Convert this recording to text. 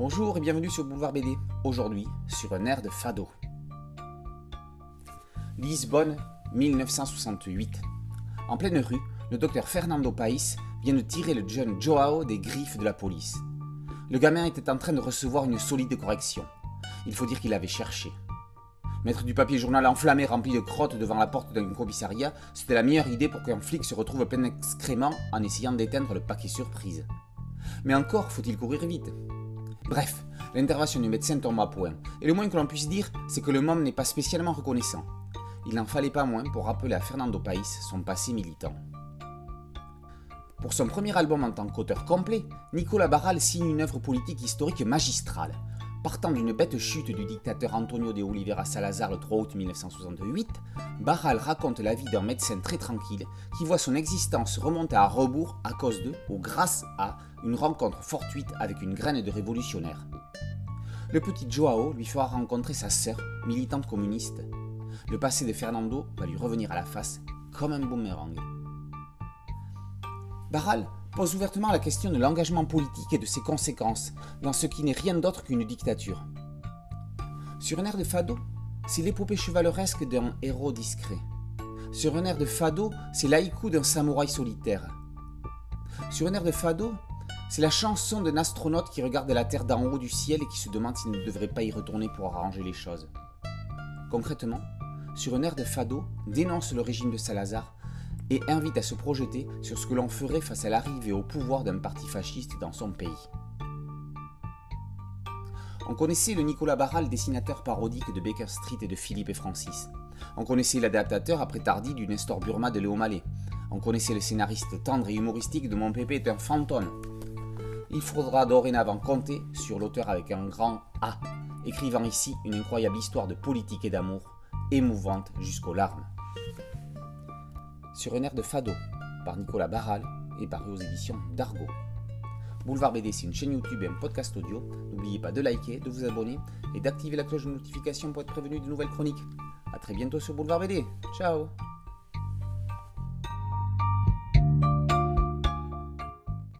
Bonjour et bienvenue sur Boulevard BD. Aujourd'hui, sur un air de fado. Lisbonne, 1968. En pleine rue, le docteur Fernando País vient de tirer le jeune Joao des griffes de la police. Le gamin était en train de recevoir une solide correction. Il faut dire qu'il avait cherché. Mettre du papier journal enflammé rempli de crottes devant la porte d'un commissariat, c'était la meilleure idée pour qu'un flic se retrouve plein d'excréments en essayant d'éteindre le paquet surprise. Mais encore faut-il courir vite. Bref, l'intervention du médecin tombe à point, et le moins que l'on puisse dire, c'est que le môme n'est pas spécialement reconnaissant. Il n'en fallait pas moins pour rappeler à Fernando País son passé militant. Pour son premier album en tant qu'auteur complet, Nicolas Barral signe une œuvre politique historique magistrale. Partant d'une bête chute du dictateur Antonio de Oliveira Salazar le 3 août 1968, Barral raconte la vie d'un médecin très tranquille qui voit son existence remonter à rebours à cause de, ou grâce à, une rencontre fortuite avec une graine de révolutionnaire. Le petit Joao lui fera rencontrer sa sœur, militante communiste. Le passé de Fernando va lui revenir à la face comme un boomerang. Barral pose ouvertement la question de l'engagement politique et de ses conséquences dans ce qui n'est rien d'autre qu'une dictature. Sur un air de fado, c'est l'épopée chevaleresque d'un héros discret. Sur un air de fado, c'est l'haïku d'un samouraï solitaire. Sur un air de fado, c'est la chanson d'un astronaute qui regarde la Terre d'en haut du ciel et qui se demande s'il ne devrait pas y retourner pour arranger les choses. Concrètement, sur un air de fado, dénonce le régime de Salazar et invite à se projeter sur ce que l'on ferait face à l'arrivée au pouvoir d'un parti fasciste dans son pays. On connaissait le Nicolas Barral, dessinateur parodique de Baker Street et de Philippe et Francis. On connaissait l'adaptateur après Tardy du Nestor Burma de Léo Mallet. On connaissait le scénariste tendre et humoristique de Mon pépé est un fantôme. Il faudra dorénavant compter sur l'auteur avec un grand A, écrivant ici une incroyable histoire de politique et d'amour, émouvante jusqu'aux larmes sur un air de fado par Nicolas Barral et paru aux éditions d'Argo. Boulevard BD, c'est une chaîne YouTube et un podcast audio. N'oubliez pas de liker, de vous abonner et d'activer la cloche de notification pour être prévenu de nouvelles chroniques. A très bientôt sur Boulevard BD. Ciao